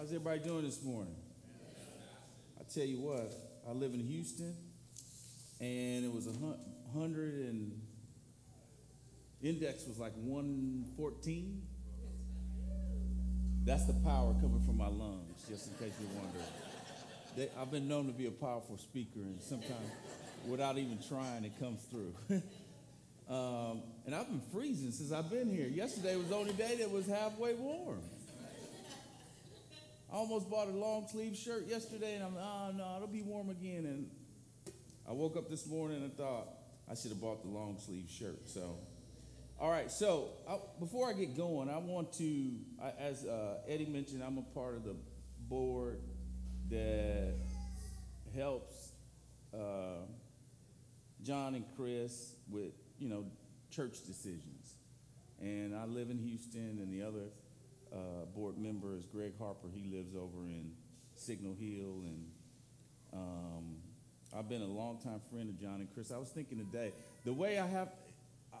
How's everybody doing this morning? I tell you what, I live in Houston, and it was a hundred and index was like 114. That's the power coming from my lungs, just in case you're wondering. They, I've been known to be a powerful speaker, and sometimes without even trying, it comes through. Um, and I've been freezing since I've been here. Yesterday was the only day that was halfway warm. I almost bought a long sleeve shirt yesterday, and I'm like, oh no, it'll be warm again. And I woke up this morning and thought I should have bought the long sleeve shirt. So, all right. So I, before I get going, I want to, I, as uh, Eddie mentioned, I'm a part of the board that helps uh, John and Chris with you know, church decisions. And I live in Houston, and the other uh, board member is Greg Harper. He lives over in Signal Hill, and um, I've been a longtime friend of John and Chris. I was thinking today, the way I have,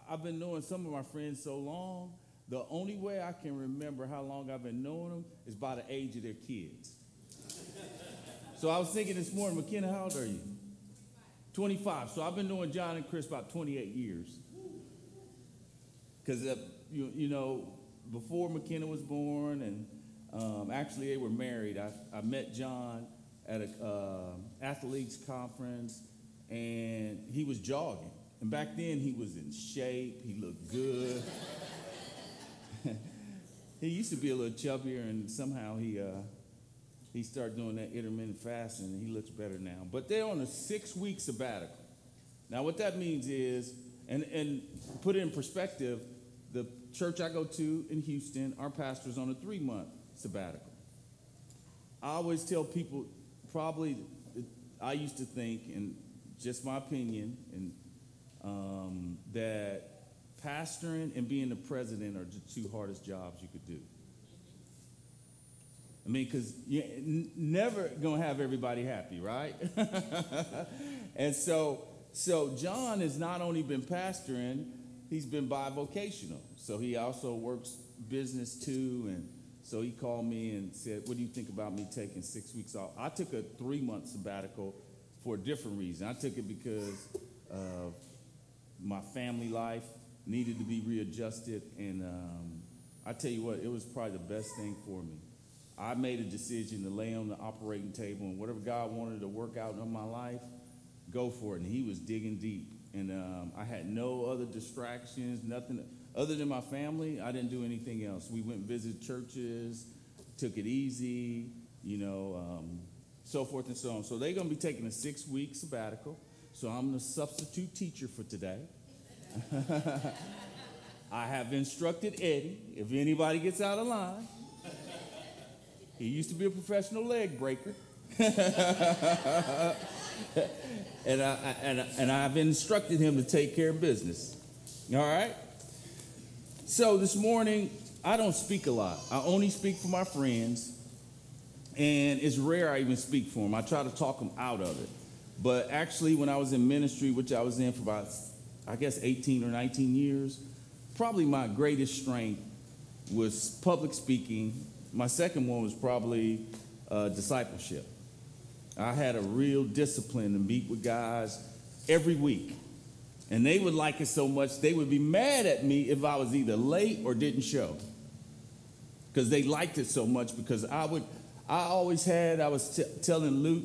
I've been knowing some of my friends so long. The only way I can remember how long I've been knowing them is by the age of their kids. so I was thinking this morning, McKenna, how old are you? 25. So I've been knowing John and Chris about 28 years. Because, uh, you, you know, before McKenna was born, and um, actually they were married, I, I met John at an uh, athletes conference, and he was jogging. And back then he was in shape, he looked good. he used to be a little chubbier, and somehow he. Uh, he started doing that intermittent fasting and he looks better now. But they're on a six week sabbatical. Now, what that means is, and, and put it in perspective, the church I go to in Houston, our pastor's on a three month sabbatical. I always tell people, probably, I used to think, and just my opinion, and um, that pastoring and being the president are the two hardest jobs you could do. I mean, because you're n- never gonna have everybody happy, right? and so, so John has not only been pastoring, he's been bivocational. So he also works business too, and so he called me and said, "What do you think about me taking six weeks off?" I took a three-month sabbatical for a different reason. I took it because my family life needed to be readjusted, and um, I tell you what, it was probably the best thing for me. I made a decision to lay on the operating table and whatever God wanted to work out in my life, go for it. And He was digging deep. And um, I had no other distractions, nothing other than my family. I didn't do anything else. We went and visited churches, took it easy, you know, um, so forth and so on. So they're going to be taking a six week sabbatical. So I'm the substitute teacher for today. I have instructed Eddie, if anybody gets out of line, he used to be a professional leg breaker. and, I, and, and I've instructed him to take care of business. All right? So this morning, I don't speak a lot. I only speak for my friends. And it's rare I even speak for them. I try to talk them out of it. But actually, when I was in ministry, which I was in for about, I guess, 18 or 19 years, probably my greatest strength was public speaking my second one was probably uh, discipleship. I had a real discipline to meet with guys every week. And they would like it so much, they would be mad at me if I was either late or didn't show. Because they liked it so much because I would, I always had, I was t- telling Luke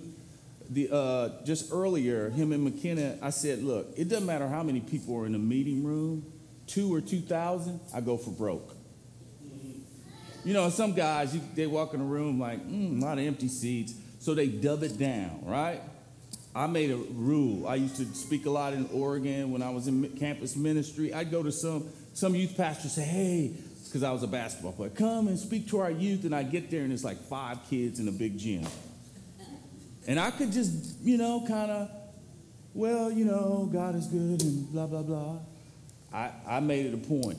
the, uh, just earlier, him and McKenna, I said, look, it doesn't matter how many people are in a meeting room, two or 2,000, I go for broke. You know, some guys, you, they walk in a room like, mm, a lot of empty seats, so they dub it down, right? I made a rule. I used to speak a lot in Oregon when I was in campus ministry. I'd go to some some youth pastor say, "Hey, because I was a basketball player. Come and speak to our youth, and I get there, and it's like five kids in a big gym. And I could just, you know, kind of, well, you know, God is good and blah, blah, blah. I, I made it a point.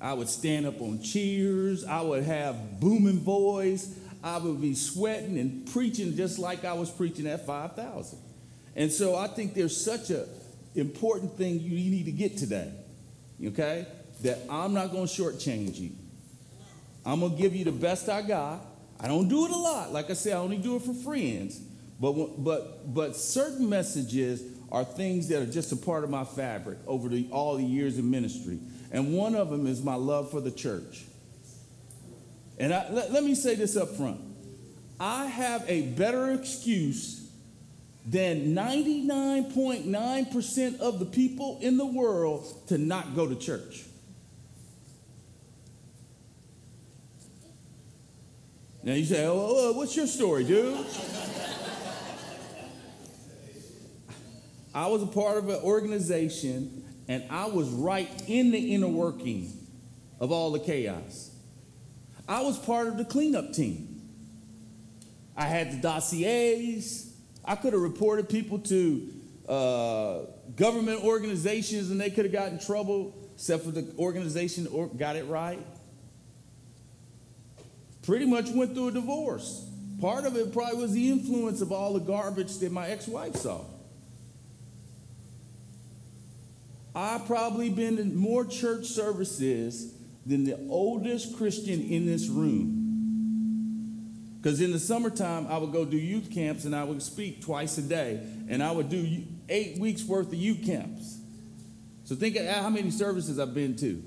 I would stand up on cheers. I would have booming voice. I would be sweating and preaching just like I was preaching at 5,000. And so I think there's such a important thing you need to get today, okay? That I'm not going to shortchange you. I'm going to give you the best I got. I don't do it a lot. Like I said, I only do it for friends. But, but, but certain messages are things that are just a part of my fabric over the, all the years of ministry. And one of them is my love for the church. And I, let, let me say this up front I have a better excuse than 99.9% of the people in the world to not go to church. Now you say, oh, oh, oh, what's your story, dude? I was a part of an organization and I was right in the inner working of all the chaos. I was part of the cleanup team. I had the dossiers, I could have reported people to uh, government organizations and they could have gotten in trouble, except for the organization or got it right. Pretty much went through a divorce. Part of it probably was the influence of all the garbage that my ex wife saw. I've probably been in more church services than the oldest Christian in this room. Because in the summertime, I would go do youth camps and I would speak twice a day. And I would do eight weeks worth of youth camps. So think of how many services I've been to.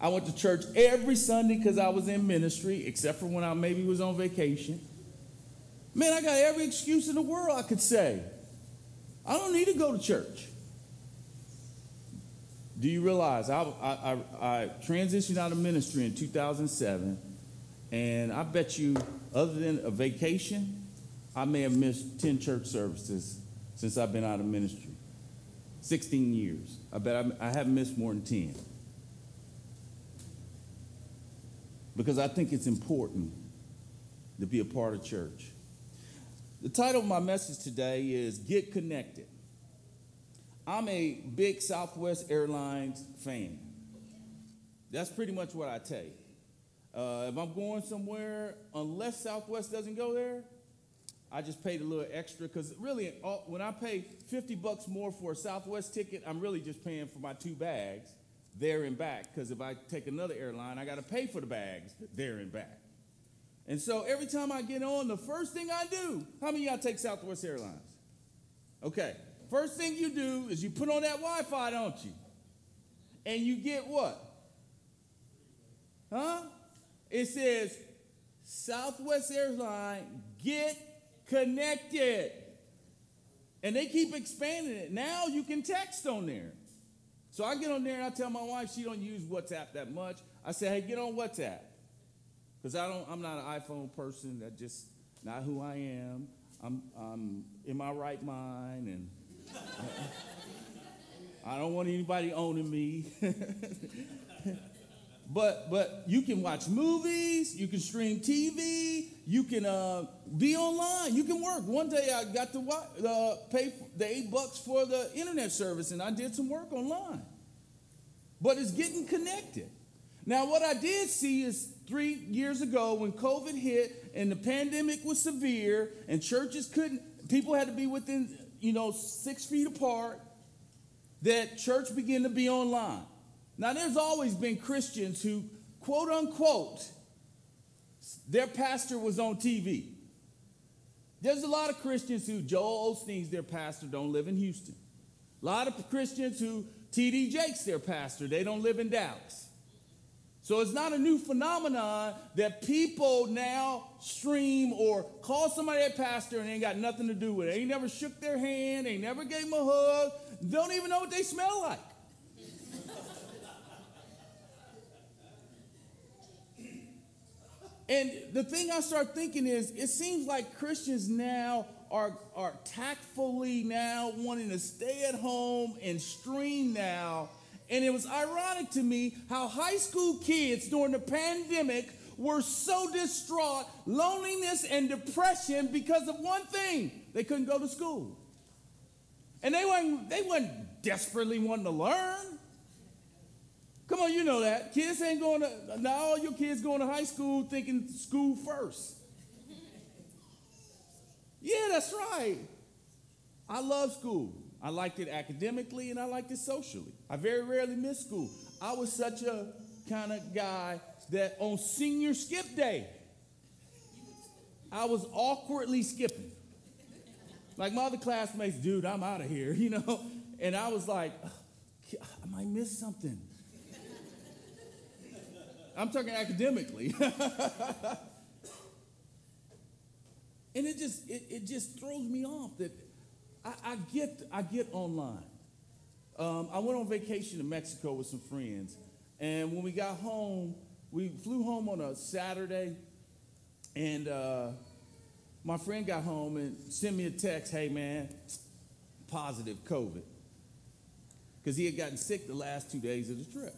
I went to church every Sunday because I was in ministry, except for when I maybe was on vacation. Man, I got every excuse in the world I could say. I don't need to go to church. Do you realize I, I, I, transitioned out of ministry in 2007, and I bet you other than a vacation, I may have missed 10 church services since I've been out of ministry. 16 years. I bet I, I haven't missed more than 10. Because I think it's important to be a part of church. The title of my message today is Get Connected. I'm a big Southwest Airlines fan. That's pretty much what I take. Uh, if I'm going somewhere, unless Southwest doesn't go there, I just paid a little extra because really, all, when I pay 50 bucks more for a Southwest ticket, I'm really just paying for my two bags there and back. Because if I take another airline, I got to pay for the bags there and back. And so every time I get on, the first thing I do, how many y'all take Southwest Airlines? Okay, first thing you do is you put on that Wi Fi, don't you? And you get what? Huh? It says, Southwest Airlines, get connected. And they keep expanding it. Now you can text on there. So I get on there and I tell my wife she don't use WhatsApp that much. I say, hey, get on WhatsApp. Because I don't, I'm not an iPhone person. That just not who I am. I'm, I'm in my right mind and I don't want anybody owning me. But but you can watch movies, you can stream TV, you can uh, be online, you can work. One day I got to watch, uh, pay the eight bucks for the internet service, and I did some work online. But it's getting connected. Now, what I did see is three years ago when COVID hit and the pandemic was severe, and churches couldn't, people had to be within you know six feet apart. That church began to be online. Now, there's always been Christians who, quote unquote, their pastor was on TV. There's a lot of Christians who, Joel Osteen's their pastor, don't live in Houston. A lot of Christians who, T.D. Jakes their pastor, they don't live in Dallas. So it's not a new phenomenon that people now stream or call somebody a pastor and ain't got nothing to do with it. They ain't never shook their hand, they never gave them a hug, don't even know what they smell like. And the thing I start thinking is, it seems like Christians now are, are tactfully now wanting to stay at home and stream now And it was ironic to me how high school kids during the pandemic were so distraught, loneliness and depression because of one thing they couldn't go to school. And they weren't, they weren't desperately wanting to learn. Come on, you know that. Kids ain't going to, now all your kids going to high school thinking school first. Yeah, that's right. I love school. I liked it academically and I liked it socially. I very rarely missed school. I was such a kind of guy that on senior skip day, I was awkwardly skipping. Like my other classmates, dude, I'm out of here, you know? And I was like, I might miss something. I'm talking academically. and it just it, it just throws me off that I, I get I get online. Um, I went on vacation to Mexico with some friends, and when we got home, we flew home on a Saturday, and uh, my friend got home and sent me a text, "Hey man, positive COVID," because he had gotten sick the last two days of the trip.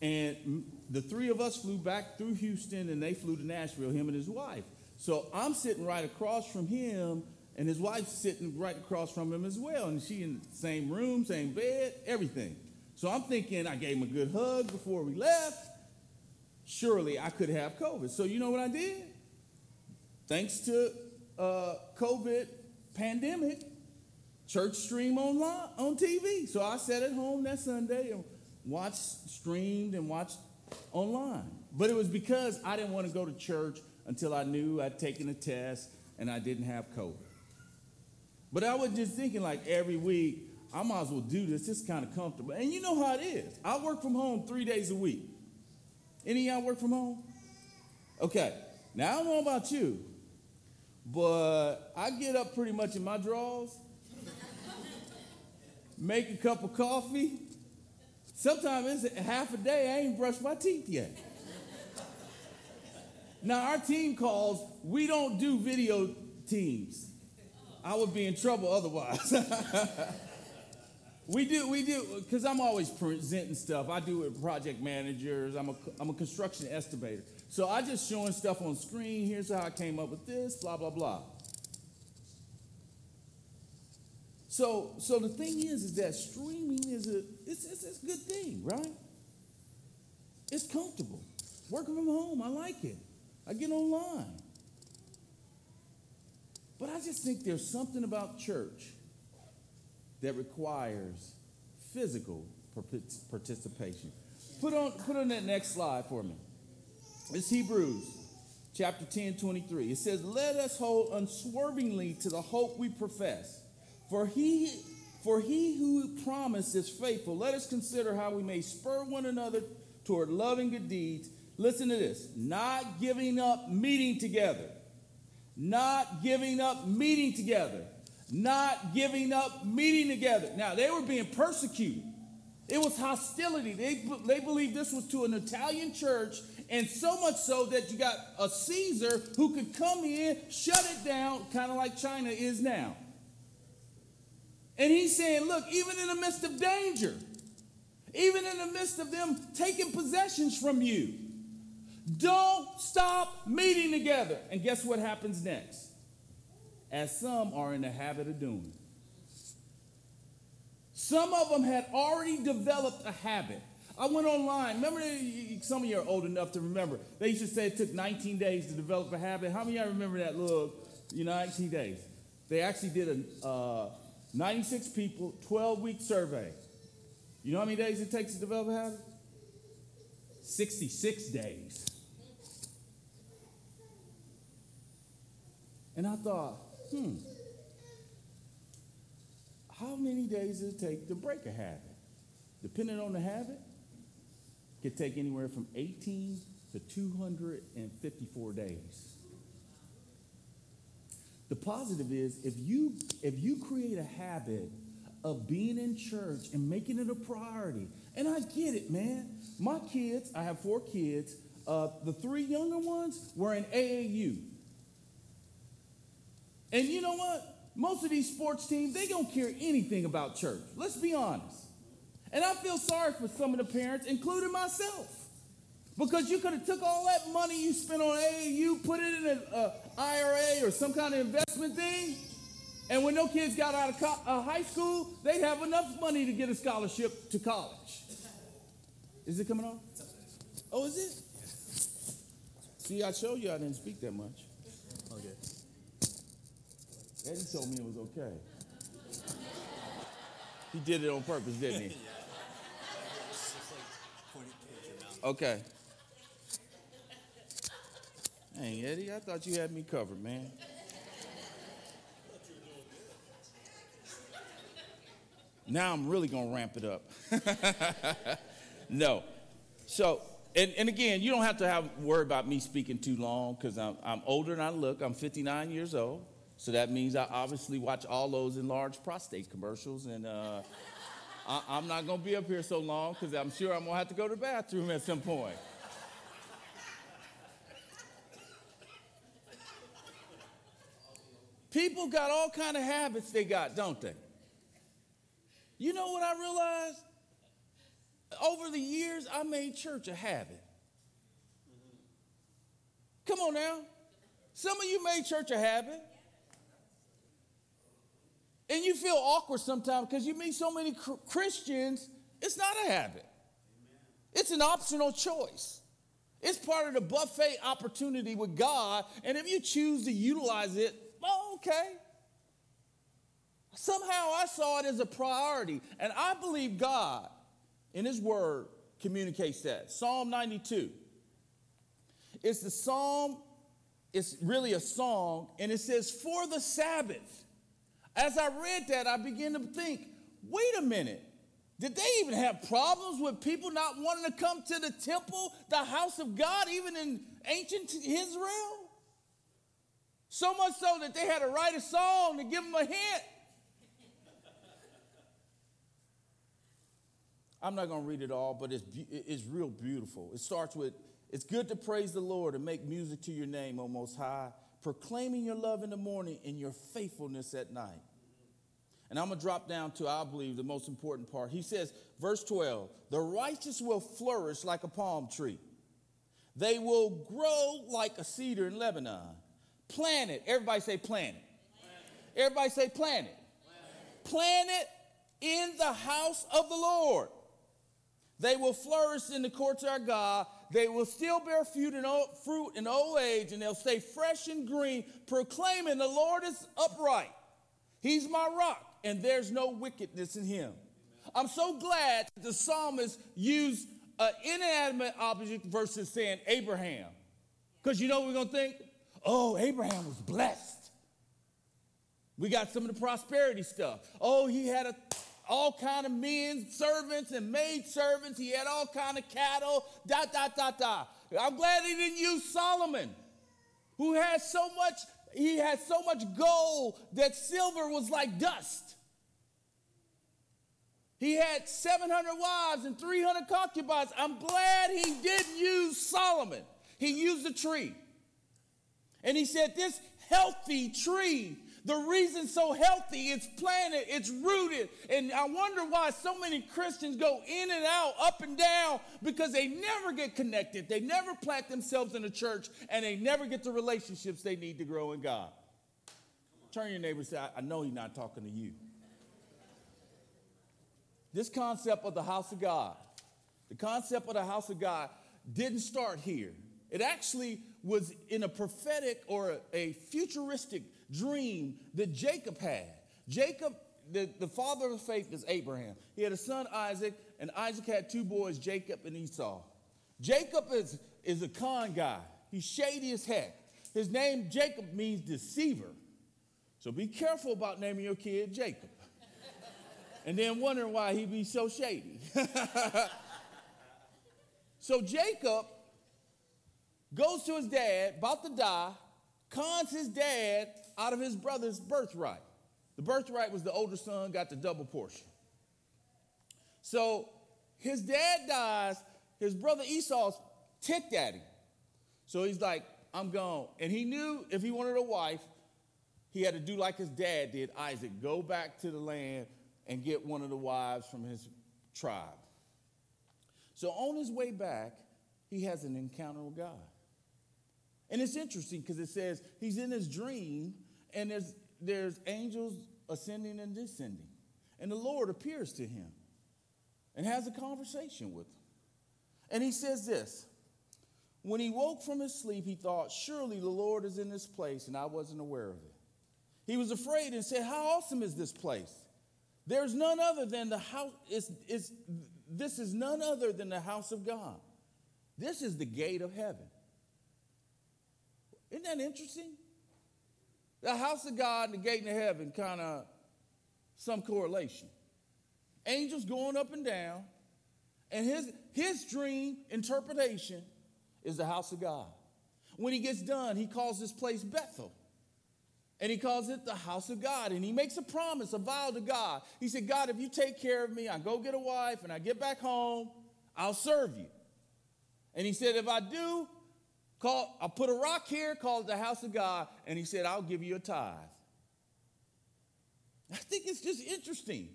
And the three of us flew back through Houston, and they flew to Nashville, him and his wife. So I'm sitting right across from him and his wife's sitting right across from him as well. And she in the same room, same bed, everything. So I'm thinking I gave him a good hug before we left. Surely I could have COVID. So you know what I did? Thanks to uh, COVID pandemic, church stream online on TV. So I sat at home that Sunday and watched, streamed and watched online. But it was because I didn't want to go to church until I knew I'd taken a test and I didn't have COVID. But I was just thinking, like, every week, I might as well do this. It's kind of comfortable. And you know how it is. I work from home three days a week. Any of y'all work from home? Okay. Now, I don't know about you, but I get up pretty much in my drawers, make a cup of coffee. Sometimes it's half a day, I ain't brushed my teeth yet. Now, our team calls, we don't do video teams. I would be in trouble otherwise. we do, we do, because I'm always presenting stuff. I do it with project managers. I'm a, I'm a construction estimator. So I just showing stuff on screen. Here's how I came up with this, blah, blah, blah. So, so the thing is, is that streaming is a, it's, it's, it's a good thing, right? It's comfortable. Working from home, I like it. I get online. But I just think there's something about church that requires physical participation. Put on, put on that next slide for me. It's Hebrews chapter 10, 23. It says, Let us hold unswervingly to the hope we profess. For he, for he who promised is faithful. Let us consider how we may spur one another toward loving good deeds. Listen to this not giving up meeting together not giving up meeting together. Not giving up meeting together. Now, they were being persecuted. It was hostility. They, they believed this was to an Italian church, and so much so that you got a Caesar who could come in, shut it down, kind of like China is now. And he's saying, look, even in the midst of danger, even in the midst of them taking possessions from you, don't stop meeting together. And guess what happens next? As some are in the habit of doing. Some of them had already developed a habit. I went online. Remember, some of you are old enough to remember. They used to say it took 19 days to develop a habit. How many of y'all remember that little, you know, 19 days? They actually did a uh, 96 people, 12 week survey. You know how many days it takes to develop a habit? 66 days. And I thought, hmm, how many days does it take to break a habit? Depending on the habit, it could take anywhere from 18 to 254 days. The positive is if you if you create a habit of being in church and making it a priority, and I get it, man. My kids, I have four kids. Uh, the three younger ones were in AAU. And you know what? Most of these sports teams, they don't care anything about church. Let's be honest. And I feel sorry for some of the parents, including myself. Because you could have took all that money you spent on AAU, put it in an IRA or some kind of investment thing, and when no kids got out of co- uh, high school, they'd have enough money to get a scholarship to college. Is it coming on? Oh, is it? See, I showed you I didn't speak that much. Okay. Eddie told me it was okay. He did it on purpose, didn't he? Okay. Hey, Eddie, I thought you had me covered, man. Now I'm really gonna ramp it up. no. So, and, and again, you don't have to have worry about me speaking too long because I'm, I'm older than I look. I'm 59 years old. So that means I obviously watch all those enlarged prostate commercials. And uh, I, I'm not to be up here so long because I'm sure I'm to have to go to the bathroom at some point. People got all kind of habits they got, don't they? You know what I realized? Over the years, I made church a habit. Come on now. Some of you made church a habit. And you feel awkward sometimes because you meet so many Christians, it's not a habit. It's an optional choice. It's part of the buffet opportunity with God. And if you choose to utilize it, well, okay. Somehow I saw it as a priority. And I believe God, in His Word, communicates that. Psalm 92. It's the psalm, it's really a song, and it says, For the Sabbath. As I read that, I began to think, wait a minute. Did they even have problems with people not wanting to come to the temple, the house of God, even in ancient Israel? So much so that they had to write a song to give them a hint. I'm not going to read it all, but it's, it's real beautiful. It starts with It's good to praise the Lord and make music to your name, O Most High, proclaiming your love in the morning and your faithfulness at night. And I'm going to drop down to, I believe, the most important part. He says, verse 12, the righteous will flourish like a palm tree. They will grow like a cedar in Lebanon. Planted, everybody say planted. Everybody say planted. Planted in the house of the Lord. They will flourish in the courts of our God. They will still bear fruit in, old, fruit in old age, and they'll stay fresh and green, proclaiming the Lord is upright. He's my rock, and there's no wickedness in him. I'm so glad the psalmist used an inanimate object versus saying Abraham. Because you know what we're going to think? Oh, Abraham was blessed. We got some of the prosperity stuff. Oh, he had a all kind of men servants and maid servants. He had all kind of cattle. Dot dot dot dot. I'm glad he didn't use Solomon, who had so much. He had so much gold that silver was like dust. He had 700 wives and 300 concubines. I'm glad he didn't use Solomon. He used a tree. And he said, This healthy tree the reason so healthy, it's planted, it's rooted. And I wonder why so many Christians go in and out, up and down, because they never get connected. They never plant themselves in a church, and they never get the relationships they need to grow in God. Turn your neighbor and say, I know he's not talking to you. This concept of the house of God, the concept of the house of God didn't start here. It actually was in a prophetic or a futuristic dream that Jacob had. Jacob, the, the father of faith is Abraham. He had a son, Isaac, and Isaac had two boys, Jacob and Esau. Jacob is, is a con guy, he's shady as heck. His name, Jacob, means deceiver. So be careful about naming your kid Jacob. and then wondering why he be so shady. so Jacob goes to his dad, about to die, cons his dad out of his brother's birthright. The birthright was the older son got the double portion. So his dad dies, his brother Esau's ticked at him. So he's like, I'm gone. And he knew if he wanted a wife, he had to do like his dad did, Isaac, go back to the land and get one of the wives from his tribe. So on his way back, he has an encounter with God. And it's interesting because it says he's in his dream and there's, there's angels ascending and descending. And the Lord appears to him and has a conversation with him. And he says this When he woke from his sleep, he thought, Surely the Lord is in this place, and I wasn't aware of it. He was afraid and said, How awesome is this place? There's none other than the house, it's, it's, this is none other than the house of God. This is the gate of heaven. Isn't that interesting? The house of God and the gate of heaven kind of some correlation. Angels going up and down, and his, his dream interpretation is the house of God. When he gets done, he calls this place Bethel. And he calls it the house of God. And he makes a promise, a vow to God. He said, God, if you take care of me, I go get a wife and I get back home, I'll serve you. And he said, if I do, call, I'll put a rock here, call it the house of God. And he said, I'll give you a tithe. I think it's just interesting.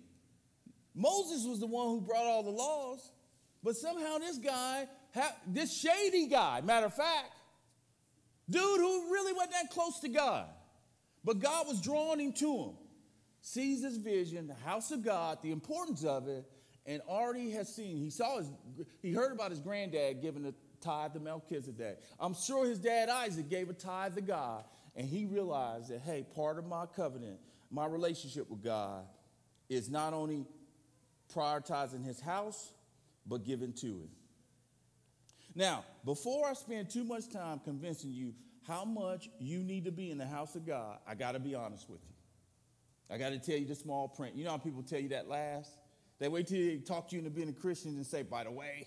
Moses was the one who brought all the laws, but somehow this guy, this shady guy, matter of fact, dude who really wasn't that close to God, but God was drawing him to him, sees this vision, the house of God, the importance of it, and already has seen. He saw his, he heard about his granddad giving a tithe to Melchizedek. I'm sure his dad Isaac gave a tithe to God, and he realized that, hey, part of my covenant, my relationship with God, is not only prioritizing his house, but giving to it. Now, before I spend too much time convincing you how much you need to be in the house of God, I got to be honest with you. I got to tell you the small print. You know how people tell you that last? They wait till they talk to you into being a Christian and say, by the way.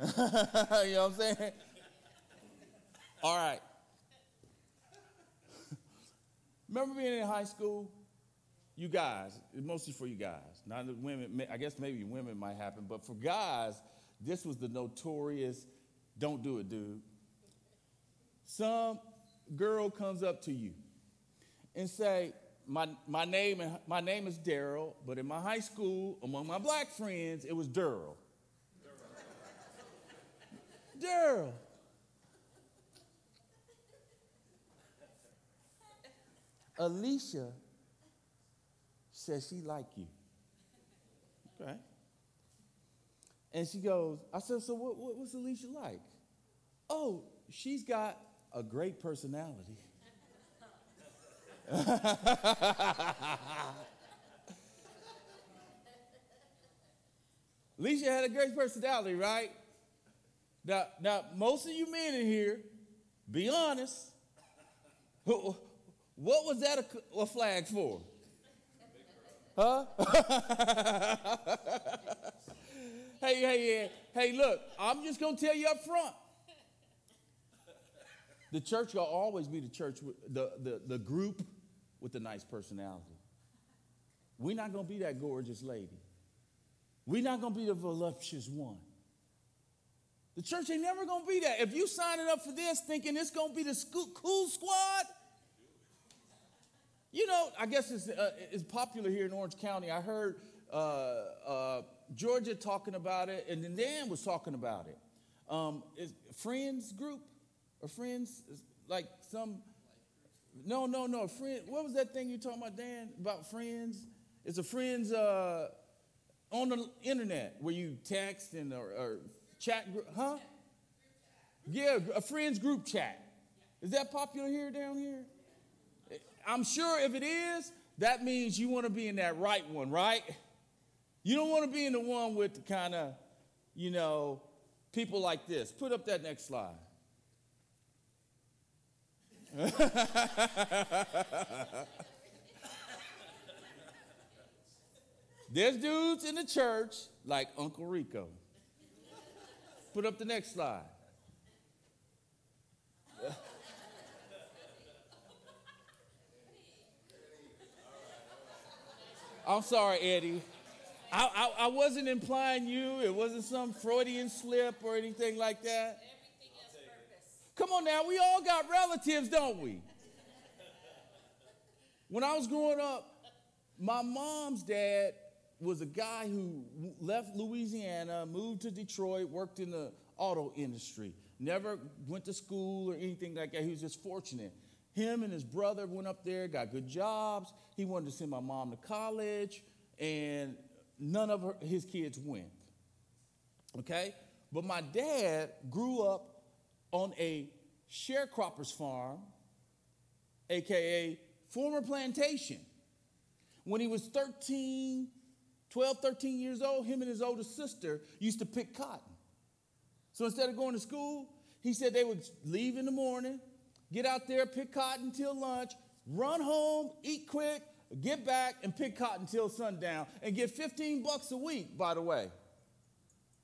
you know what I'm saying? All right. Remember being in high school? You guys, mostly for you guys. Not the women, I guess maybe women might happen, but for guys, this was the notorious don't do it, dude. Some girl comes up to you and say, my, my, name, my name is Daryl, but in my high school, among my black friends, it was Daryl. Daryl. Alicia says she like you. Okay. And she goes, I said, so what, what, what's Alicia like? Oh, she's got a great personality. Alicia had a great personality, right? Now, now, most of you men in here, be honest. What was that a, a flag for? Huh? hey, hey, hey, look, I'm just going to tell you up front. The church will always be the church, with the, the, the group with the nice personality. We're not going to be that gorgeous lady. We're not going to be the voluptuous one. The church ain't never to be that. If you signing up for this thinking it's to be the cool squad, you know, I guess it's, uh, it's popular here in Orange County. I heard uh, uh, Georgia talking about it, and then Dan was talking about it. Um, Friends group or Friends like some? No, no, no. Friend. What was that thing you talking about, Dan? About Friends? It's a Friends uh, on the internet where you text and or, or chat group, huh? Yeah, a Friends group chat. Is that popular here down here? I'm sure if it is, that means you want to be in that right one, right? You don't want to be in the one with the kind of, you know, people like this. Put up that next slide. There's dudes in the church like Uncle Rico. Put up the next slide. I'm sorry, Eddie. I, I, I, wasn't implying you. It wasn't some Freudian slip or anything like that. Come on now, we all got relatives, don't we? When I was growing up, my mom's dad was a guy who left Louisiana, moved to Detroit, worked in the auto industry, never went to school or anything like that. He was just fortunate. Him and his brother went up there, got good jobs. He wanted to send my mom to college, and none of her, his kids went. Okay? But my dad grew up on a sharecropper's farm, aka former plantation. When he was 13, 12, 13 years old, him and his older sister used to pick cotton. So instead of going to school, he said they would leave in the morning, get out there, pick cotton till lunch, run home, eat quick, get back and pick cotton till sundown and get 15 bucks a week, by the way.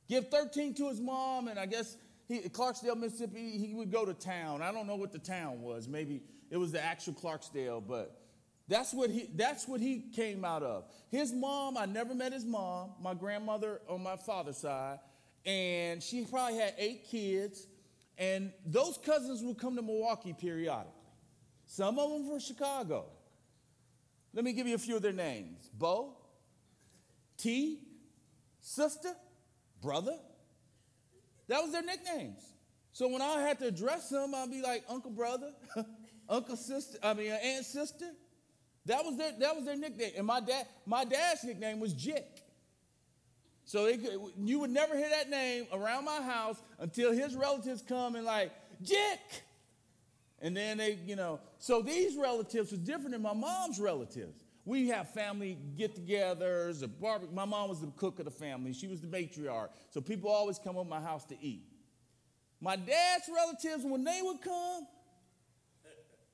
Give 13 to his mom, and I guess he, Clarksdale, Mississippi, he would go to town. I don't know what the town was. Maybe it was the actual Clarksdale, but that's what he that's what he came out of. His mom, I never met his mom, my grandmother on my father's side, and she probably had eight kids. And those cousins would come to Milwaukee periodically. Some of them from Chicago. Let me give you a few of their names Bo, T, sister, brother. That was their nicknames. So when I had to address them, I'd be like, Uncle brother, Uncle sister, I mean, Aunt sister. That was their, that was their nickname. And my dad, my dad's nickname was Jick. So you would never hear that name around my house until his relatives come and like, Jick. And then they, you know, so these relatives was different than my mom's relatives. We have family get-togethers, a barbecue. My mom was the cook of the family. She was the matriarch. So people always come up my house to eat. My dad's relatives, when they would come,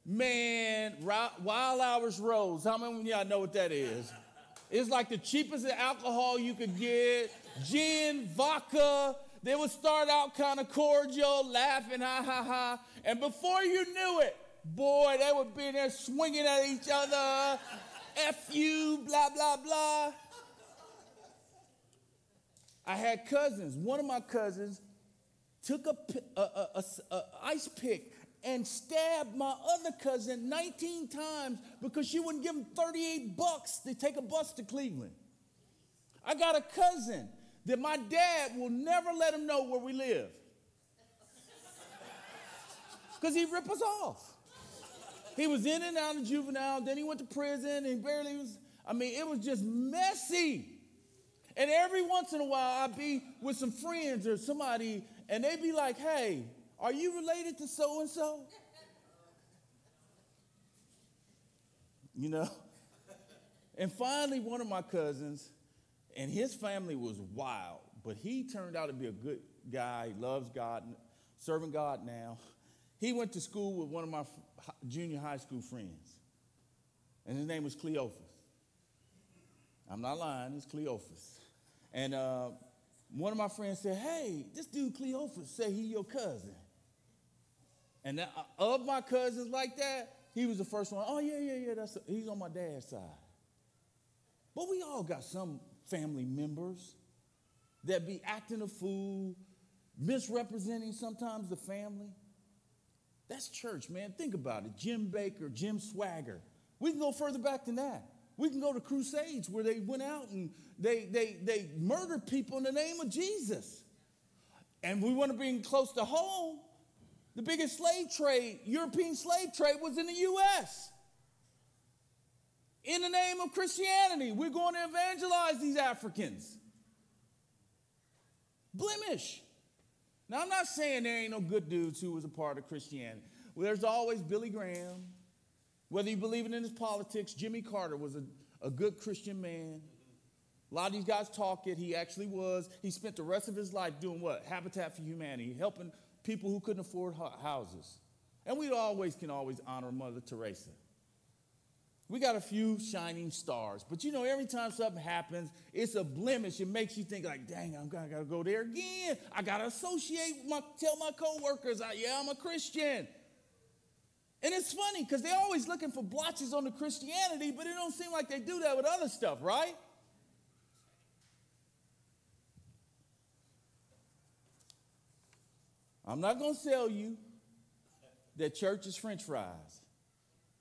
man, Wild Irish Rose. How many of y'all know what that is? It's like the cheapest alcohol you could get. Gin, vodka. They would start out kind of cordial, laughing, ha ha ha. And before you knew it, boy, they would be there swinging at each other. F you, blah, blah, blah. I had cousins. One of my cousins took a, a, a, a, ice pick and stabbed my other cousin 19 times because she wouldn't give him 38 bucks to take a bus to Cleveland. I got a cousin that my dad will never let him know where we live because he rip us off. He was in and out of juvenile, then he went to prison and barely was, I mean, it was just messy. And every once in a while, I'd be with some friends or somebody, and they'd be like, hey, are you related to so and so? You know? And finally, one of my cousins, and his family was wild, but he turned out to be a good guy. He loves God, serving God now. He went to school with one of my junior high school friends, and his name was Cleophas. I'm not lying, it's Cleophas. And uh, one of my friends said, Hey, this dude Cleophas say he your cousin. And that, uh, of my cousins like that, he was the first one. Oh, yeah, yeah, yeah, that's a, he's on my dad's side. But we all got some family members that be acting a fool, misrepresenting sometimes the family. That's church, man. Think about it. Jim Bakker, Jim Swaggart. We can go further back than that. We can go to crusades where they went out and they, they, they murdered people in the name of Jesus. And we want to bring close to home. The biggest slave trade, European slave trade, was in the U.S. In the name of Christianity, we're going to evangelize these Africans. Blemish. Now, I'm not saying there ain't no good dudes who was a part of Christianity. Well, there's always Billy Graham. Whether you believe it in his politics, Jimmy Carter was a, a good Christian man. A lot of these guys talk it. He actually was. He spent the rest of his life doing what? Habitat for Humanity, helping people who couldn't afford houses. And we always can always honor Mother Teresa. We got a few shining stars, but you know, every time something happens, it's a blemish. It makes you think like, dang, I'm gonna, gotta go there again. I gotta associate my, tell my coworkers, I, yeah, I'm a Christian. And it's funny because they're always looking for blotches on the Christianity, but it don't seem like they do that with other stuff, right? I'm not going to sell you that church is french fries.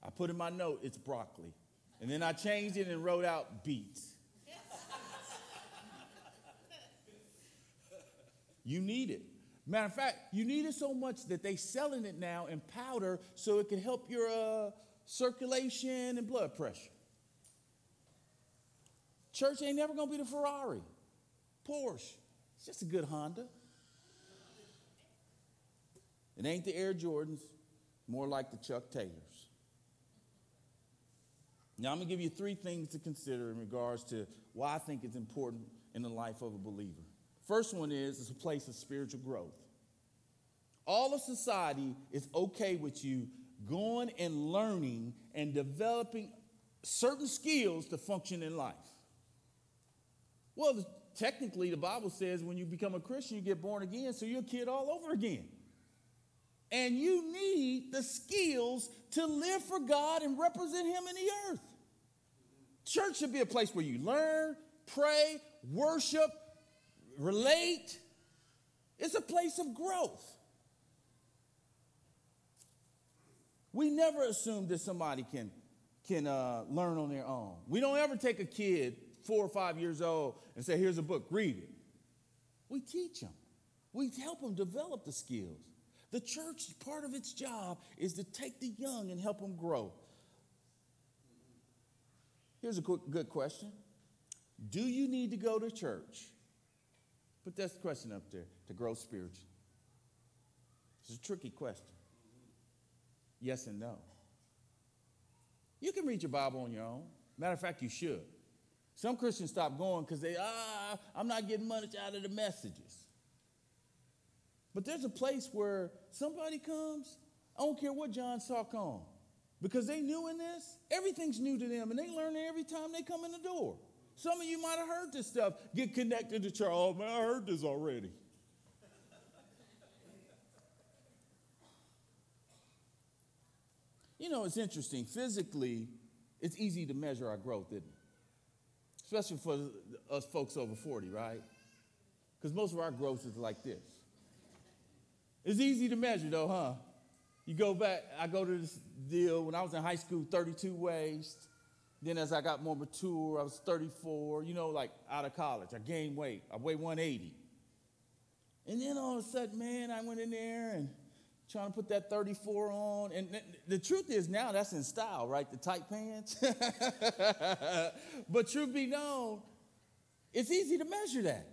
I put in my note, it's broccoli. And then I changed it and wrote out beets. you need it. Matter of fact, you need it so much that they selling it now in powder so it can help your uh, circulation and blood pressure. Church ain't never gonna be the Ferrari, Porsche. It's just a good Honda. It ain't the Air Jordans, more like the Chuck Taylors. Now, I'm going to give you three things to consider in regards to why I think it's important in the life of a believer. First one is it's a place of spiritual growth. All of society is okay with you going and learning and developing certain skills to function in life. Well, technically, the Bible says when you become a Christian, you get born again, so you're a kid all over again. And you need the skills to live for God and represent Him in the earth. Church should be a place where you learn, pray, worship, relate. It's a place of growth. We never assume that somebody can, can uh, learn on their own. We don't ever take a kid, four or five years old, and say, Here's a book, read it. We teach them, we help them develop the skills. The church, part of its job is to take the young and help them grow. Here's a quick, good question Do you need to go to church? Put that question up there to grow spiritually. It's a tricky question. Yes and no. You can read your Bible on your own. Matter of fact, you should. Some Christians stop going because they, ah, I'm not getting much out of the messages. But there's a place where somebody comes, I don't care what John talk on, because they new in this. Everything's new to them, and they learn every time they come in the door. Some of you might have heard this stuff. Get connected to church. Oh man, I heard this already. you know, it's interesting. Physically, it's easy to measure our growth, isn't it? Especially for us folks over 40, right? Because most of our growth is like this. It's easy to measure though, huh? You go back, I go to this deal when I was in high school, 32 waist. Then as I got more mature, I was 34, you know, like out of college. I gained weight. I weighed 180. And then all of a sudden, man, I went in there and trying to put that 34 on. And the truth is now that's in style, right? The tight pants. but truth be known, it's easy to measure that.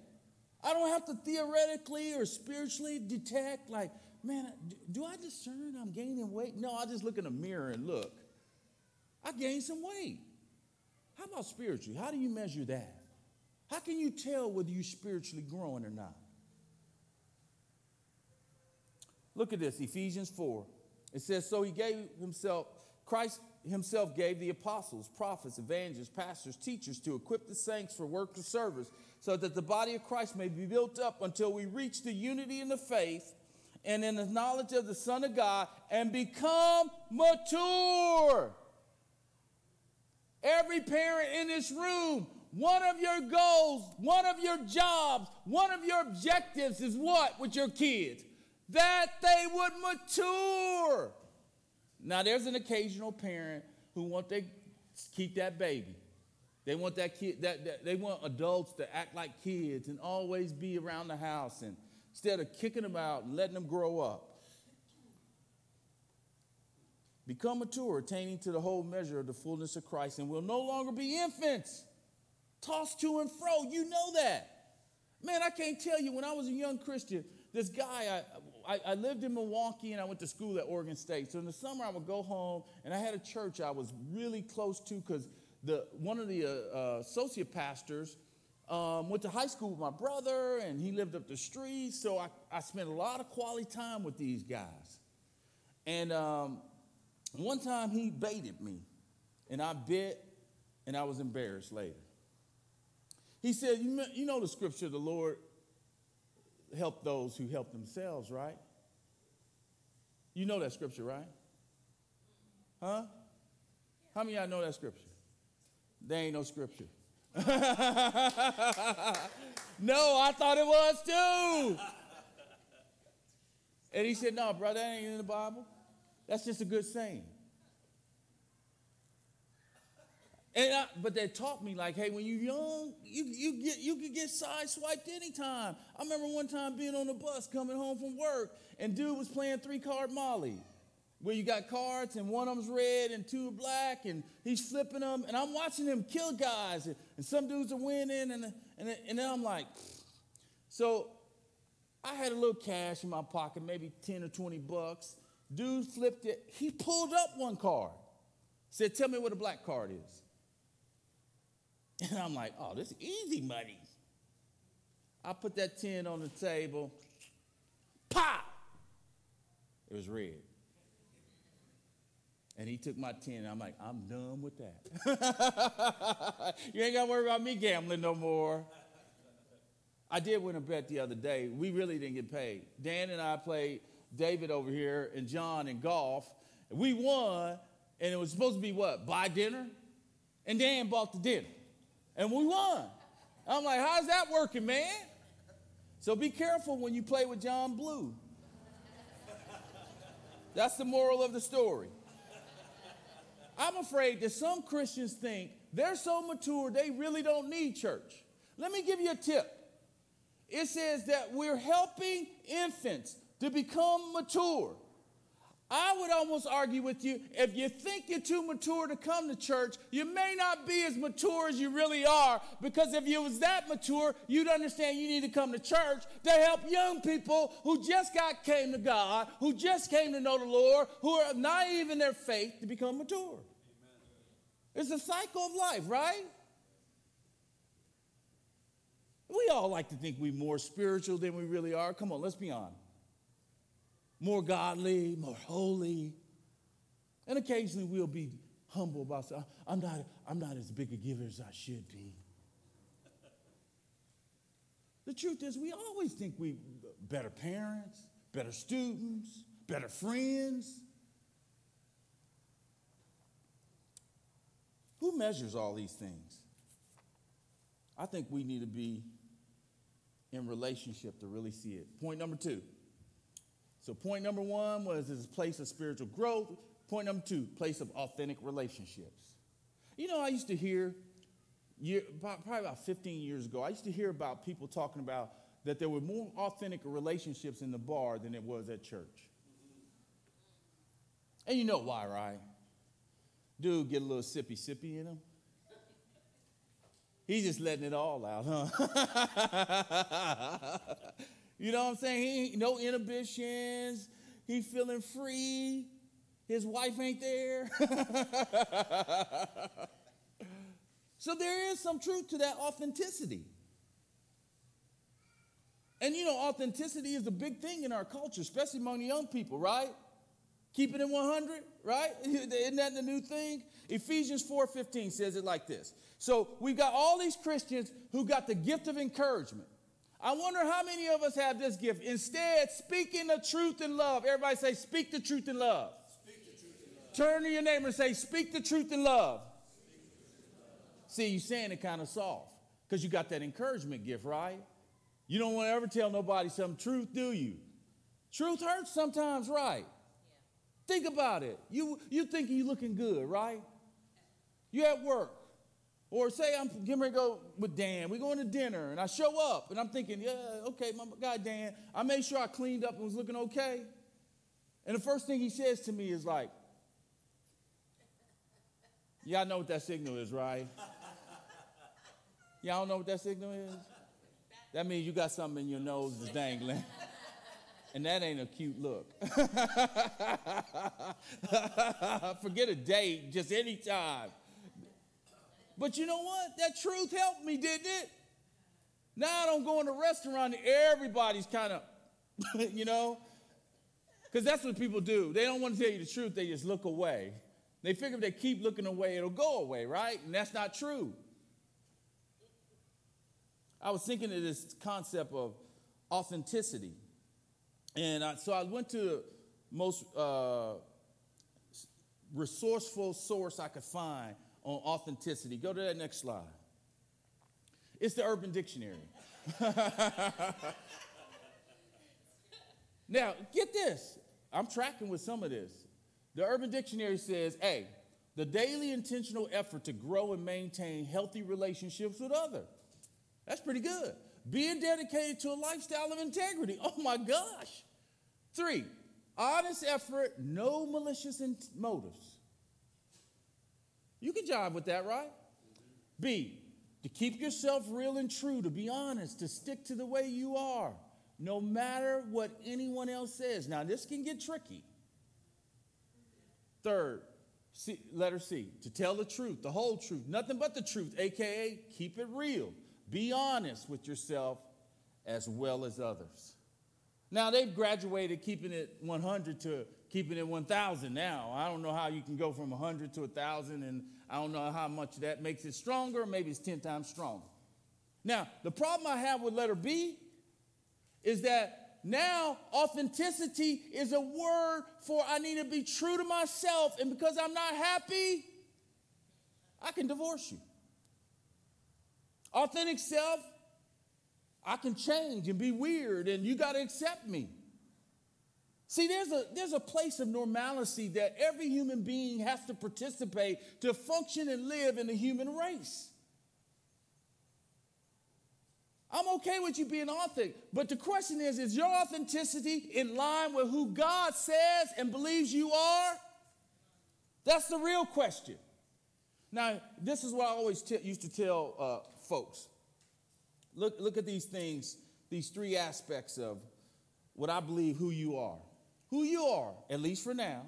I don't have to theoretically or spiritually detect, like, man, do I discern I'm gaining weight? No, I just look in the mirror and look. I gained some weight. How about spiritually? How do you measure that? How can you tell whether you're spiritually growing or not? Look at this, Ephesians 4. It says, So he gave himself, Christ himself gave the apostles, prophets, evangelists, pastors, teachers to equip the saints for work of service, so that the body of Christ may be built up until we reach the unity in the faith and in the knowledge of the Son of God and become mature. Every parent in this room, one of your goals, one of your jobs, one of your objectives is what with your kids? That they would mature. Now, there's an occasional parent who want to keep that baby. They want that kid, that, that, they want adults to act like kids and always be around the house and instead of kicking them out and letting them grow up. Become mature, attaining to the whole measure of the fullness of Christ, and will no longer be infants, tossed to and fro. You know that. Man, I can't tell you when I was a young Christian, this guy, I, I, I, lived in Milwaukee and I went to school at Oregon State. So in the summer, I would go home and I had a church I was really close to because the, one of the uh, uh, associate pastors um, went to high school with my brother and he lived up the street. So I, I spent a lot of quality time with these guys. And um, one time he baited me and I bit and I was embarrassed later. He said, You know, you know the scripture, the Lord help those who help themselves, right? You know that scripture, right? Huh? How many of y'all know that scripture? There ain't no scripture. no, I thought it was too. And he said, No, brother, that ain't in the Bible. That's just a good saying. And I, but they taught me like, hey, when you're young, you, you get you can get sideswiped anytime. I remember one time being on the bus coming home from work, and dude was playing three card Molly, where you got cards and one of them's red and two are black, and he's flipping them, and I'm watching him kill guys, and, some dudes are winning, and and and then I'm like, so I had a little cash in my pocket, maybe ten or twenty bucks. Dude flipped it. He pulled up one card, said, "Tell me what a black card is." And I'm like, oh, this is easy money. I put that 10 on the table. Pop! It was red. And he took my 10, and I'm like, I'm done with that. you ain't got to worry about me gambling no more. I did win a bet the other day. We really didn't get paid. Dan and I played David over here and John in golf. We won, and it was supposed to be what? Buy dinner? And Dan bought the dinner and we won. I'm like, how's that working, man? So be careful when you play with John Blue. That's the moral of the story. I'm afraid that some Christians think they're so mature they really don't need church. Let me give you a tip. It says that we're helping infants to become mature. I would almost argue with you if you think you're too mature to come to church, you may not be as mature as you really are because if you was that mature, you'd understand you need to come to church to help young people who just got came to God, who just came to know the Lord, who are naive in their faith to become mature. Amen. It's a cycle of life, right? We all like to think we're more spiritual than we really are. Come on, let's be honest more godly, more holy. And occasionally we'll be humble about saying, I'm not, I'm not as big a giver as I should be. The truth is, we always think we better parents, better students, better friends. Who measures all these things? I think we need to be in relationship to really see it. Point number two so, point number one was this place of spiritual growth. Point number two, place of authentic relationships. You know, I used to hear, year, probably about 15 years ago, I used to hear about people talking about that there were more authentic relationships in the bar than it was at church. And you know why, right? Dude, get a little sippy sippy in him. He's just letting it all out, huh? You know what I'm saying? He no inhibitions. He feeling free. His wife ain't there. so there is some truth to that authenticity. And you know, authenticity is a big thing in our culture, especially among the young people, right? Keeping it in 100, right? Isn't that the new thing? Ephesians 4:15 says it like this. So we've got all these Christians who got the gift of encouragement. I wonder how many of us have this gift. Instead, speaking the truth in love. Everybody say, speak the truth in love. Truth in love. Turn to your neighbor and say, speak the truth in love. love. See, you're saying it kind of soft because you got that encouragement gift, right? You don't want to ever tell nobody some truth, do you? Truth hurts sometimes, right? Yeah. Think about it. You you thinking you looking good, right? You at work. Or say I'm getting ready to go with Dan. We're going to dinner, and I show up, and I'm thinking, yeah, okay, my guy Dan. I made sure I cleaned up and was looking okay. And the first thing he says to me is like, Y'all know what that signal is, right? Y'all know what that signal is? That means you got something in your nose that's dangling. And that ain't a cute look. Forget a date, just any time. But you know what? That truth helped me, didn't it? Now I don't go in a restaurant and everybody's kind of, you know, because that's what people do. They don't want to tell you the truth, they just look away. They figure if they keep looking away, it'll go away, right? And that's not true. I was thinking of this concept of authenticity. And I, so I went to the most uh, resourceful source I could find on authenticity. Go to that next slide. It's the Urban Dictionary. now, get this. I'm tracking with some of this. The Urban Dictionary says, hey, the daily intentional effort to grow and maintain healthy relationships with others. That's pretty good. Being dedicated to a lifestyle of integrity. Oh my gosh. Three, honest effort, no malicious motives. You can jive with that, right? B, to keep yourself real and true, to be honest, to stick to the way you are, no matter what anyone else says. Now, this can get tricky. Third, C, letter C, to tell the truth, the whole truth, nothing but the truth, aka keep it real. Be honest with yourself as well as others. Now they've graduated keeping it 100 to keeping it 1,000 now. I don't know how you can go from 100 to 1,000, and I don't know how much that makes it stronger. Maybe it's 10 times stronger. Now, the problem I have with letter B is that now authenticity is a word for I need to be true to myself, and because I'm not happy, I can divorce you. Authentic self I can change and be weird, and you got to accept me. See, there's a, there's a place of normalcy that every human being has to participate to function and live in the human race. I'm okay with you being authentic, but the question is is your authenticity in line with who God says and believes you are? That's the real question. Now, this is what I always t- used to tell uh, folks Look, look at these things, these three aspects of what I believe who you are. Who you are, at least for now,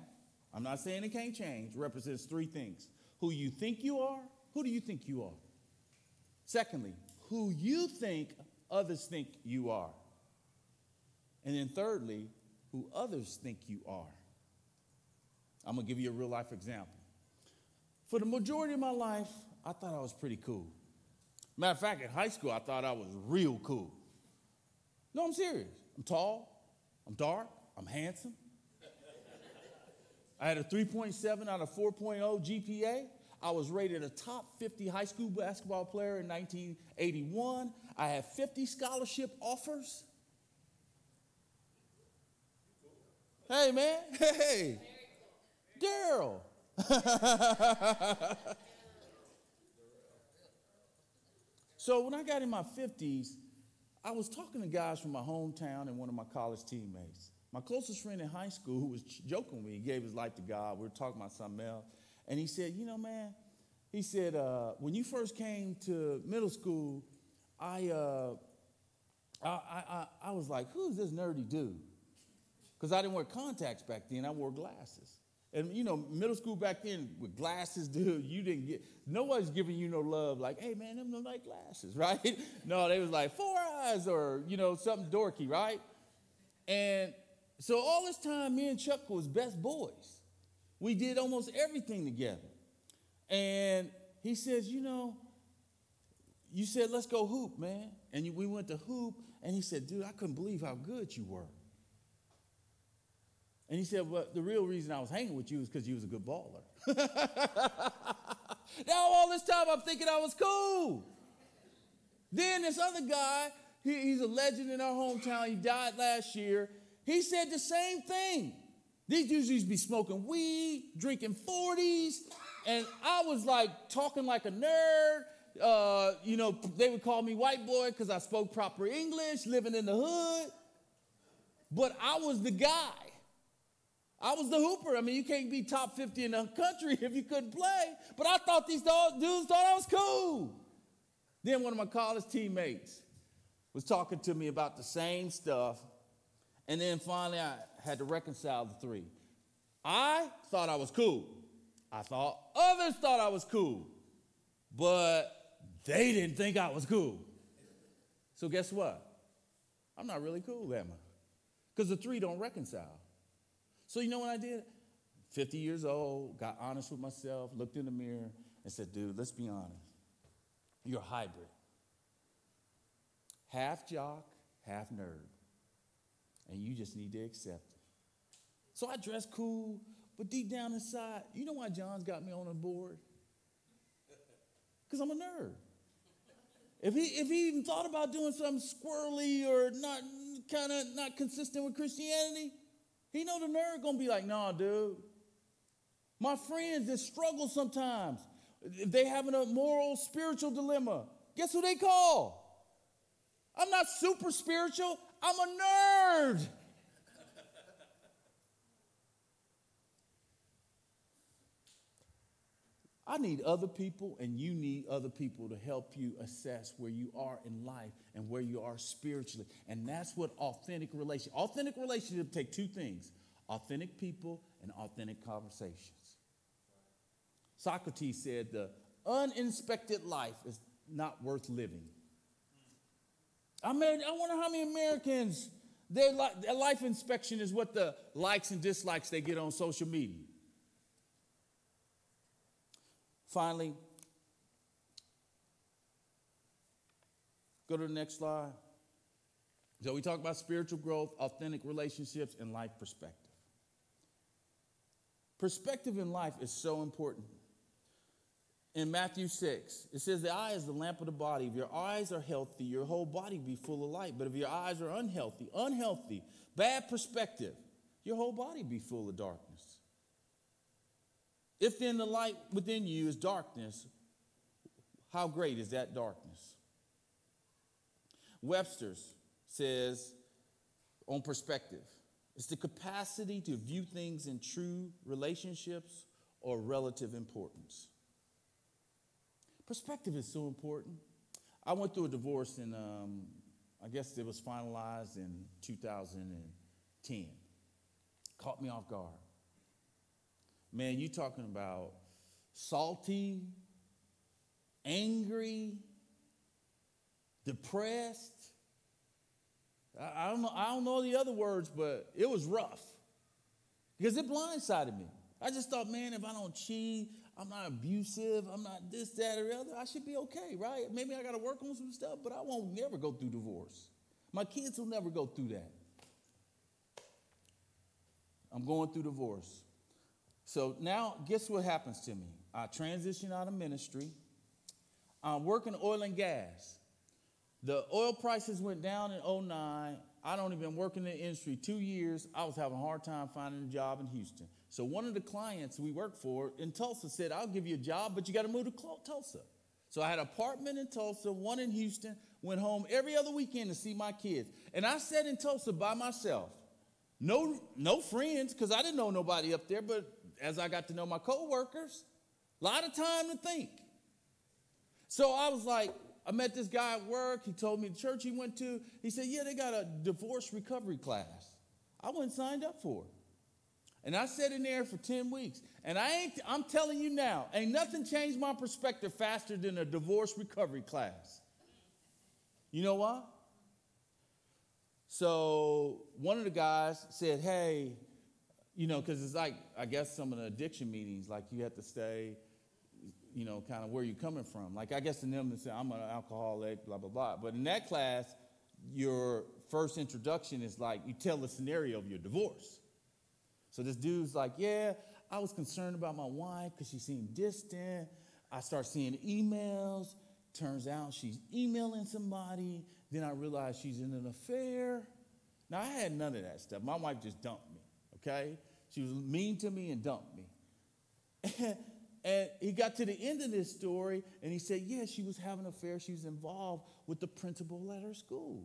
I'm not saying it can't change, represents three things. Who you think you are, who do you think you are? Secondly, who you think others think you are. And then thirdly, who others think you are. I'm gonna give you a real life example. For the majority of my life, I thought I was pretty cool. Matter of fact, in high school, I thought I was real cool. No, I'm serious. I'm tall, I'm dark, I'm handsome. I had a 3.7 out of 4.0 GPA. I was rated a top 50 high school basketball player in 1981. I had 50 scholarship offers. Hey, man. Hey. Daryl. So when I got in my 50s, I was talking to guys from my hometown and one of my college teammates. My closest friend in high school, who was joking with me, gave his life to God. We were talking about something else. And he said, You know, man, he said, uh, when you first came to middle school, I, uh, I, I, I was like, Who's this nerdy dude? Because I didn't wear contacts back then, I wore glasses. And you know, middle school back then with glasses, dude, you didn't get nobody's giving you no love like, hey man, them look like glasses, right? no, they was like four eyes or you know, something dorky, right? And so all this time, me and Chuck was best boys. We did almost everything together. And he says, you know, you said, let's go hoop, man. And we went to hoop, and he said, dude, I couldn't believe how good you were. And he said, Well, the real reason I was hanging with you is because you was a good baller. now, all this time, I'm thinking I was cool. Then this other guy, he, he's a legend in our hometown. He died last year. He said the same thing. These dudes used to be smoking weed, drinking 40s, and I was like talking like a nerd. Uh, you know, they would call me white boy because I spoke proper English, living in the hood. But I was the guy. I was the hooper. I mean, you can't be top 50 in the country if you couldn't play. But I thought these dudes thought I was cool. Then one of my college teammates was talking to me about the same stuff. And then finally, I had to reconcile the three. I thought I was cool. I thought others thought I was cool. But they didn't think I was cool. So guess what? I'm not really cool, am I? Because the three don't reconcile. So you know what I did? 50 years old, got honest with myself, looked in the mirror, and said, dude, let's be honest. You're a hybrid. Half jock, half nerd. And you just need to accept it. So I dress cool, but deep down inside, you know why John's got me on the board? Because I'm a nerd. If he, if he even thought about doing something squirrely or not kind of not consistent with Christianity, he know the nerd gonna be like, nah, dude. My friends that struggle sometimes, if they having a moral, spiritual dilemma, guess who they call? I'm not super spiritual, I'm a nerd. I need other people, and you need other people to help you assess where you are in life and where you are spiritually. And that's what authentic relation. Authentic relationship take two things: authentic people and authentic conversations. Socrates said, "The uninspected life is not worth living." I mean, I wonder how many Americans their, li- their life inspection is what the likes and dislikes they get on social media. Finally, go to the next slide. So we talk about spiritual growth, authentic relationships, and life perspective. Perspective in life is so important. In Matthew 6, it says, The eye is the lamp of the body. If your eyes are healthy, your whole body be full of light. But if your eyes are unhealthy, unhealthy, bad perspective, your whole body be full of darkness. If then the light within you is darkness, how great is that darkness? Webster's says on perspective it's the capacity to view things in true relationships or relative importance. Perspective is so important. I went through a divorce and um, I guess it was finalized in 2010. Caught me off guard. Man, you talking about salty, angry, depressed. I, don't know, I don't know the other words, but it was rough. Because it blindsided me. I just thought, man, if I don't cheat, I'm not abusive, I'm not this, that, or the other, I should be okay, right? Maybe I gotta work on some stuff, but I won't never go through divorce. My kids will never go through that. I'm going through divorce. So now, guess what happens to me? I transition out of ministry. I'm working oil and gas. The oil prices went down in 09. I don't even work in the industry two years. I was having a hard time finding a job in Houston. So one of the clients we worked for in Tulsa said, I'll give you a job, but you got to move to Tulsa. So I had an apartment in Tulsa, one in Houston, went home every other weekend to see my kids. And I sat in Tulsa by myself. No, no friends, because I didn't know nobody up there, but as I got to know my coworkers, a lot of time to think. So I was like, I met this guy at work. He told me the church he went to. He said, Yeah, they got a divorce recovery class. I went and signed up for it. And I sat in there for 10 weeks. And I ain't, I'm telling you now, ain't nothing changed my perspective faster than a divorce recovery class. You know why? So one of the guys said, Hey, you know, because it's like, I guess some of the addiction meetings, like you have to stay, you know, kind of where you're coming from. Like, I guess in them, they say, I'm an alcoholic, blah, blah, blah. But in that class, your first introduction is like, you tell the scenario of your divorce. So this dude's like, yeah, I was concerned about my wife because she seemed distant. I start seeing emails. Turns out she's emailing somebody. Then I realize she's in an affair. Now, I had none of that stuff. My wife just dumped me, okay? She was mean to me and dumped me. and he got to the end of this story and he said, Yeah, she was having an affair. She was involved with the principal at her school.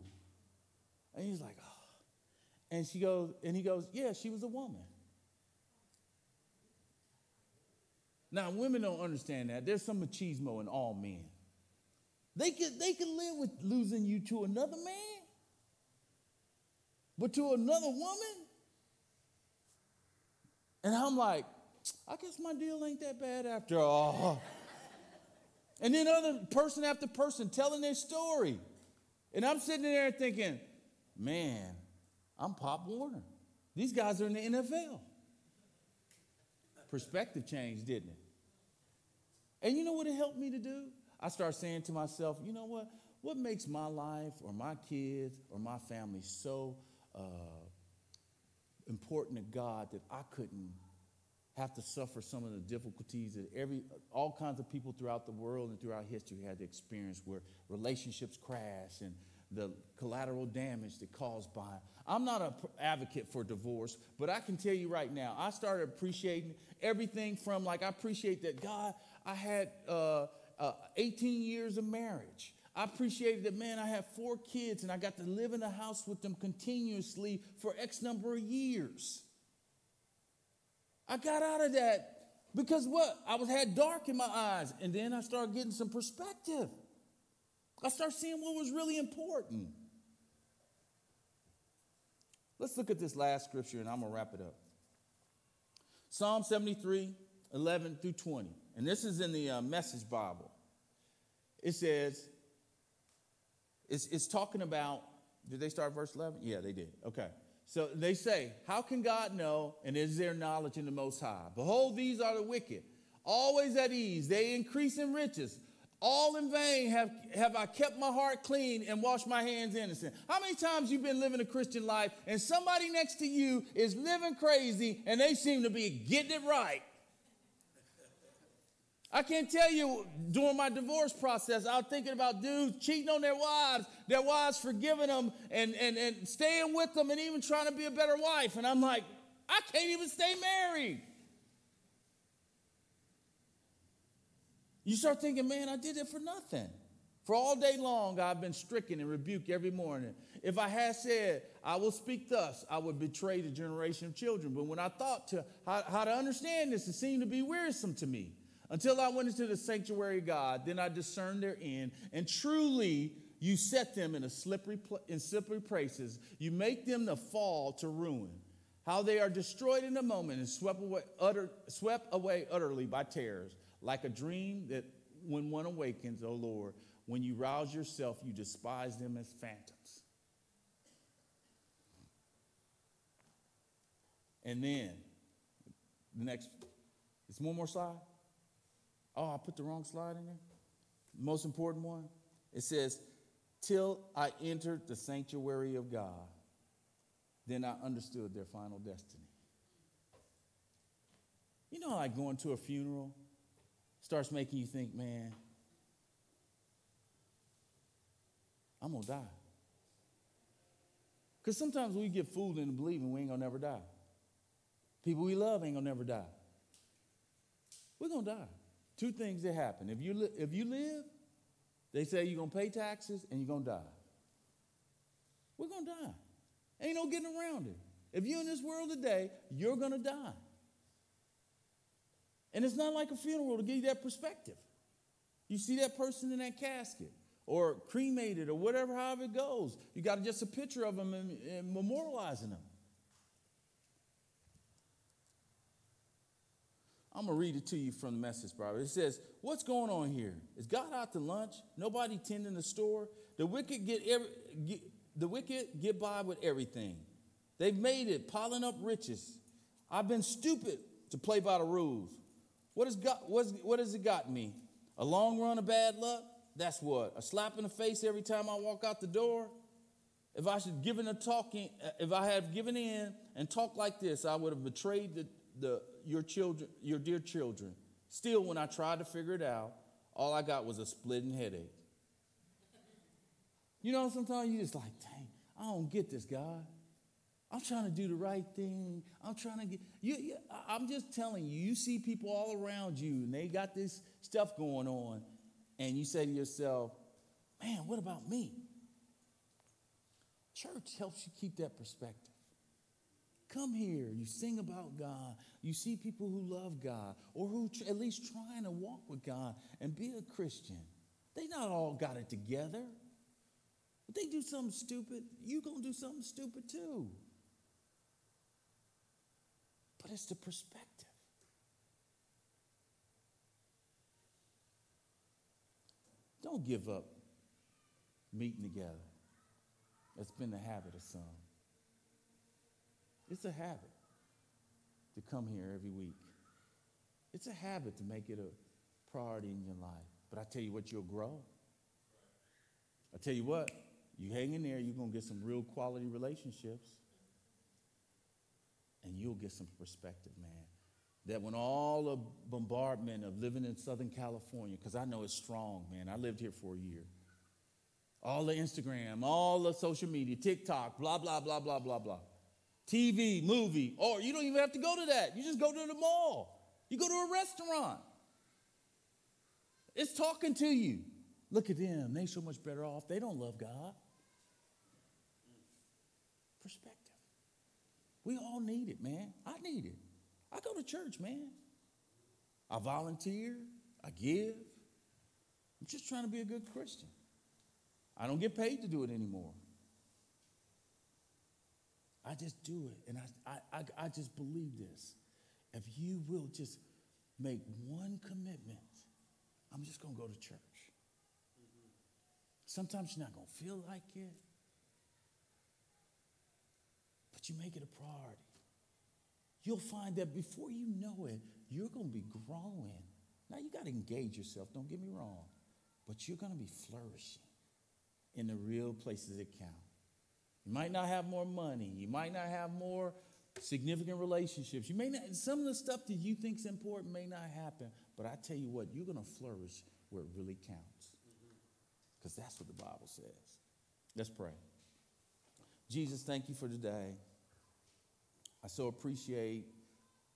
And he's like, Oh. And she goes, and he goes, Yeah, she was a woman. Now, women don't understand that. There's some machismo in all men. They can, they can live with losing you to another man, but to another woman? And I'm like, I guess my deal ain't that bad after all. and then other person after person telling their story. And I'm sitting there thinking, man, I'm Pop Warner. These guys are in the NFL. Perspective changed, didn't it? And you know what it helped me to do? I start saying to myself, you know what? What makes my life or my kids or my family so uh, important to God that I couldn't have to suffer some of the difficulties that every all kinds of people throughout the world and throughout history had to experience where relationships crash and the collateral damage that caused by. I'm not an advocate for divorce, but I can tell you right now, I started appreciating everything from like I appreciate that God, I had uh, uh, 18 years of marriage. I appreciated that, man, I have four kids and I got to live in a house with them continuously for X number of years. I got out of that because what? I was had dark in my eyes, and then I started getting some perspective. I started seeing what was really important. Let's look at this last scripture and I'm going to wrap it up. Psalm 73, 11 through 20. And this is in the uh, Message Bible. It says, it's, it's talking about, did they start verse 11? Yeah, they did. Okay. So they say, How can God know? And is there knowledge in the Most High? Behold, these are the wicked, always at ease. They increase in riches. All in vain have, have I kept my heart clean and washed my hands innocent. How many times you've been living a Christian life and somebody next to you is living crazy and they seem to be getting it right? I can't tell you during my divorce process, I was thinking about dudes cheating on their wives, their wives forgiving them and, and, and staying with them and even trying to be a better wife. And I'm like, I can't even stay married. You start thinking, man, I did it for nothing. For all day long, I've been stricken and rebuked every morning. If I had said, I will speak thus, I would betray the generation of children. But when I thought to how, how to understand this, it seemed to be wearisome to me. Until I went into the sanctuary of God, then I discerned their end, and truly you set them in a slippery in slippery places. You make them to fall to ruin. How they are destroyed in a moment and swept away, utter, swept away utterly by terrors, like a dream that when one awakens, O oh Lord, when you rouse yourself, you despise them as phantoms. And then, the next, it's one more slide. Oh, I put the wrong slide in there. Most important one. It says, Till I entered the sanctuary of God, then I understood their final destiny. You know, like going to a funeral starts making you think, man, I'm gonna die. Because sometimes we get fooled into believing we ain't gonna never die. People we love ain't gonna never die. We're gonna die. Two things that happen. If you, li- if you live, they say you're going to pay taxes and you're going to die. We're going to die. Ain't no getting around it. If you're in this world today, you're going to die. And it's not like a funeral to give you that perspective. You see that person in that casket or cremated or whatever, however it goes. You got just a picture of them and, and memorializing them. I'm going to read it to you from the message Bible. It says, What's going on here? Is God out to lunch? Nobody tending the store? The wicked get, every, get, the wicked get by with everything. They've made it, piling up riches. I've been stupid to play by the rules. What has, got, what's, what has it got me? A long run of bad luck? That's what? A slap in the face every time I walk out the door? If I should given a talking, uh, if I had given in and talked like this, I would have betrayed the, the, your children, your dear children. Still, when I tried to figure it out, all I got was a splitting headache. You know, sometimes you just like, dang, I don't get this, God. I'm trying to do the right thing. I'm trying to get you, you. I'm just telling you. You see people all around you, and they got this stuff going on, and you say to yourself, "Man, what about me?" Church helps you keep that perspective. Come here. You sing about God. You see people who love God or who tr- at least trying to walk with God and be a Christian. They not all got it together. If they do something stupid, you going to do something stupid too. But it's the perspective. Don't give up meeting together. That's been the habit of some. It's a habit to come here every week. It's a habit to make it a priority in your life. But I tell you what, you'll grow. I tell you what, you hang in there, you're going to get some real quality relationships. And you'll get some perspective, man. That when all the bombardment of living in Southern California, because I know it's strong, man. I lived here for a year. all the Instagram, all the social media, TikTok, blah, blah, blah, blah, blah, blah. TV, movie, or you don't even have to go to that. You just go to the mall. You go to a restaurant. It's talking to you. Look at them. They're so much better off. They don't love God. Perspective. We all need it, man. I need it. I go to church, man. I volunteer. I give. I'm just trying to be a good Christian. I don't get paid to do it anymore. I just do it. And I, I, I, just believe this. If you will just make one commitment, I'm just going to go to church. Sometimes you're not going to feel like it, but you make it a priority. You'll find that before you know it, you're going to be growing. Now, you got to engage yourself, don't get me wrong, but you're going to be flourishing in the real places that count. You might not have more money. You might not have more significant relationships. You may not, some of the stuff that you think is important may not happen, but I tell you what, you're going to flourish where it really counts. Because that's what the Bible says. Let's pray. Jesus, thank you for today. I so appreciate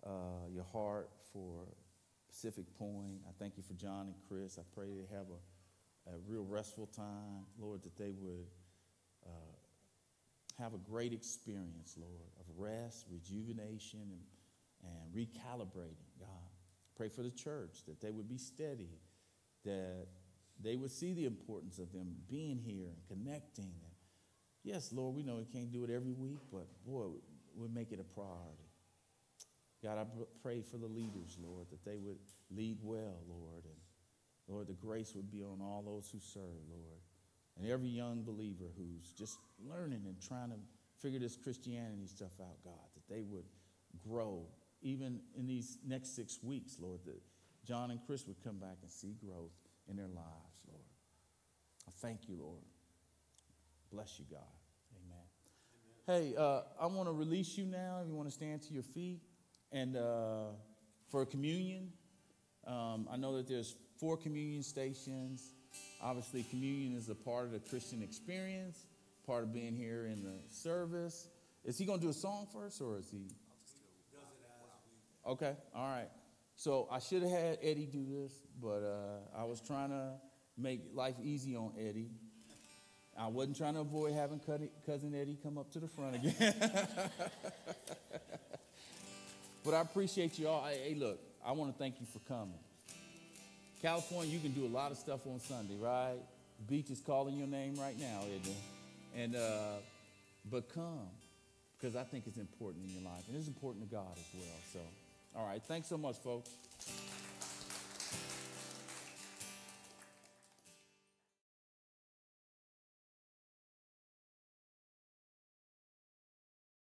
uh, your heart for Pacific Point. I thank you for John and Chris. I pray they have a, a real restful time, Lord, that they would. Have a great experience, Lord, of rest, rejuvenation, and, and recalibrating, God. Pray for the church that they would be steady, that they would see the importance of them being here and connecting. And yes, Lord, we know we can't do it every week, but boy, we'll make it a priority. God, I pray for the leaders, Lord, that they would lead well, Lord, and Lord, the grace would be on all those who serve, Lord and every young believer who's just learning and trying to figure this Christianity stuff out, God, that they would grow even in these next six weeks, Lord, that John and Chris would come back and see growth in their lives, Lord. I thank you, Lord. Bless you, God. Amen. Amen. Hey, uh, I want to release you now. If you want to stand to your feet and uh, for communion, um, I know that there's four communion stations. Obviously, communion is a part of the Christian experience, part of being here in the service. Is he going to do a song first, or is he? Okay, all right. So I should have had Eddie do this, but uh, I was trying to make life easy on Eddie. I wasn't trying to avoid having cousin Eddie come up to the front again. but I appreciate you all. Hey, look, I want to thank you for coming. California, you can do a lot of stuff on Sunday, right? Beach is calling your name right now, isn't it? And uh, but come, because I think it's important in your life, and it's important to God as well. So, all right, thanks so much, folks.